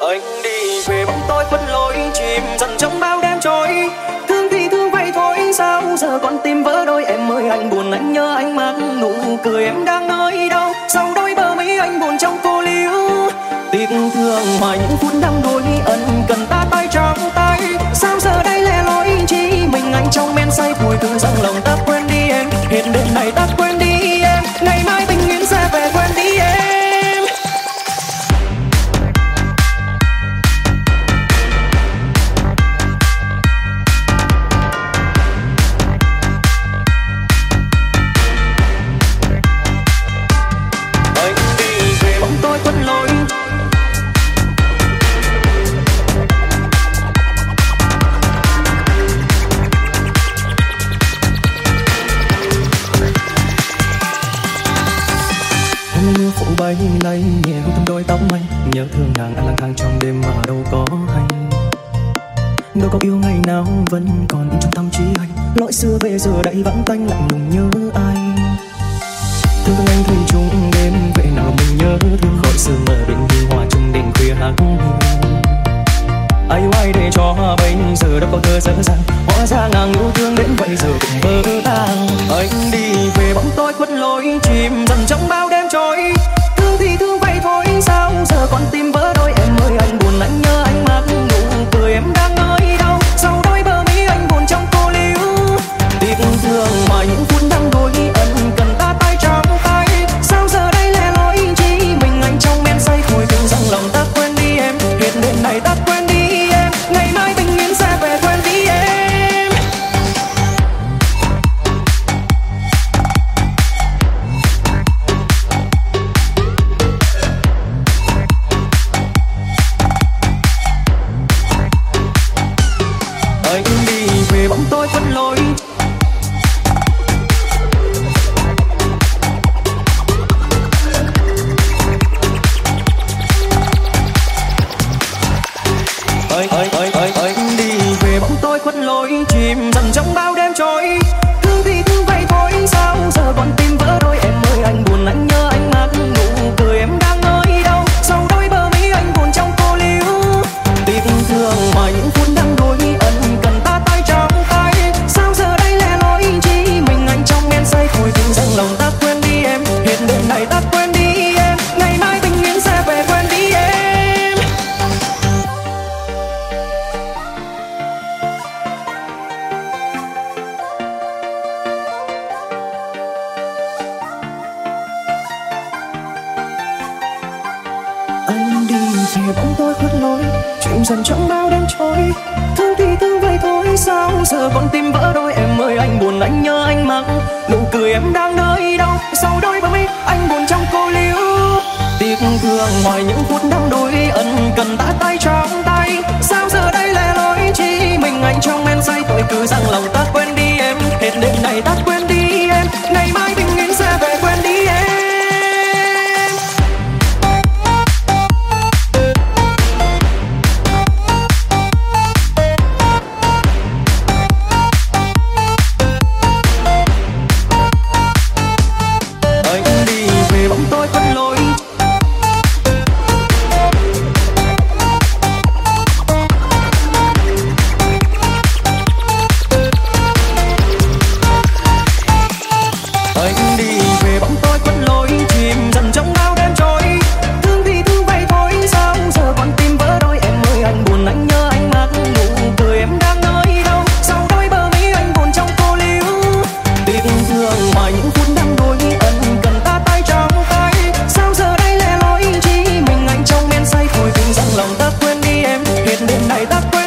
anh đi về bóng tôi khuất lối, chìm dần trong bao đêm trôi. Thương thì thương vậy thôi, sao giờ còn tim vỡ đôi? Em ơi, anh buồn, anh nhớ anh mang nụ cười em đang nơi đâu? Sau đôi bờ mấy anh buồn trong cô liễu. Tiếc thương mà những phút đang đôi ân cần ta tay trong tay. Sao giờ đây lẻ loi, chỉ mình anh trong men say, vui từ rằng lòng ta quên đi em. Hôm mưa phủ bay lay nhẹ hương thơm đôi tóc anh Nhớ thương nàng anh lang thang trong đêm mà đâu có hay. Đâu có yêu ngày nào vẫn còn in trong tâm trí anh Lỗi xưa về giờ đây vắng tanh lạnh lùng nhớ ai. Thương anh thủy chung đêm về nào mình nhớ thương. Khỏi sương mờ bên hiu hòa chung đêm khuya hắc ai quay để cho bây giờ đâu có thơ dở dàng hóa ra ngàn yêu thương đến bây giờ cũng vỡ tan. Hết đêm lối chìm dần trong bao đêm trôi. Thương thì thương vậy thôi, sao giờ còn tim vỡ đôi em ơi, anh buồn anh gì bóng tôi khuất lối. Chuyện dần trong bao đêm trôi, thương thì thương vậy thôi. Sao giờ con tim vỡ đôi em ơi, anh buồn anh nhớ anh mặc. Nụ cười em đang nơi đâu, sau đôi bờ mi, anh buồn trong cô liễu tiếc thương ngoài những phút đang đôi ân cần ta tay trong tay. Sao giờ đây lẻ loi, chỉ mình anh trong này ta quên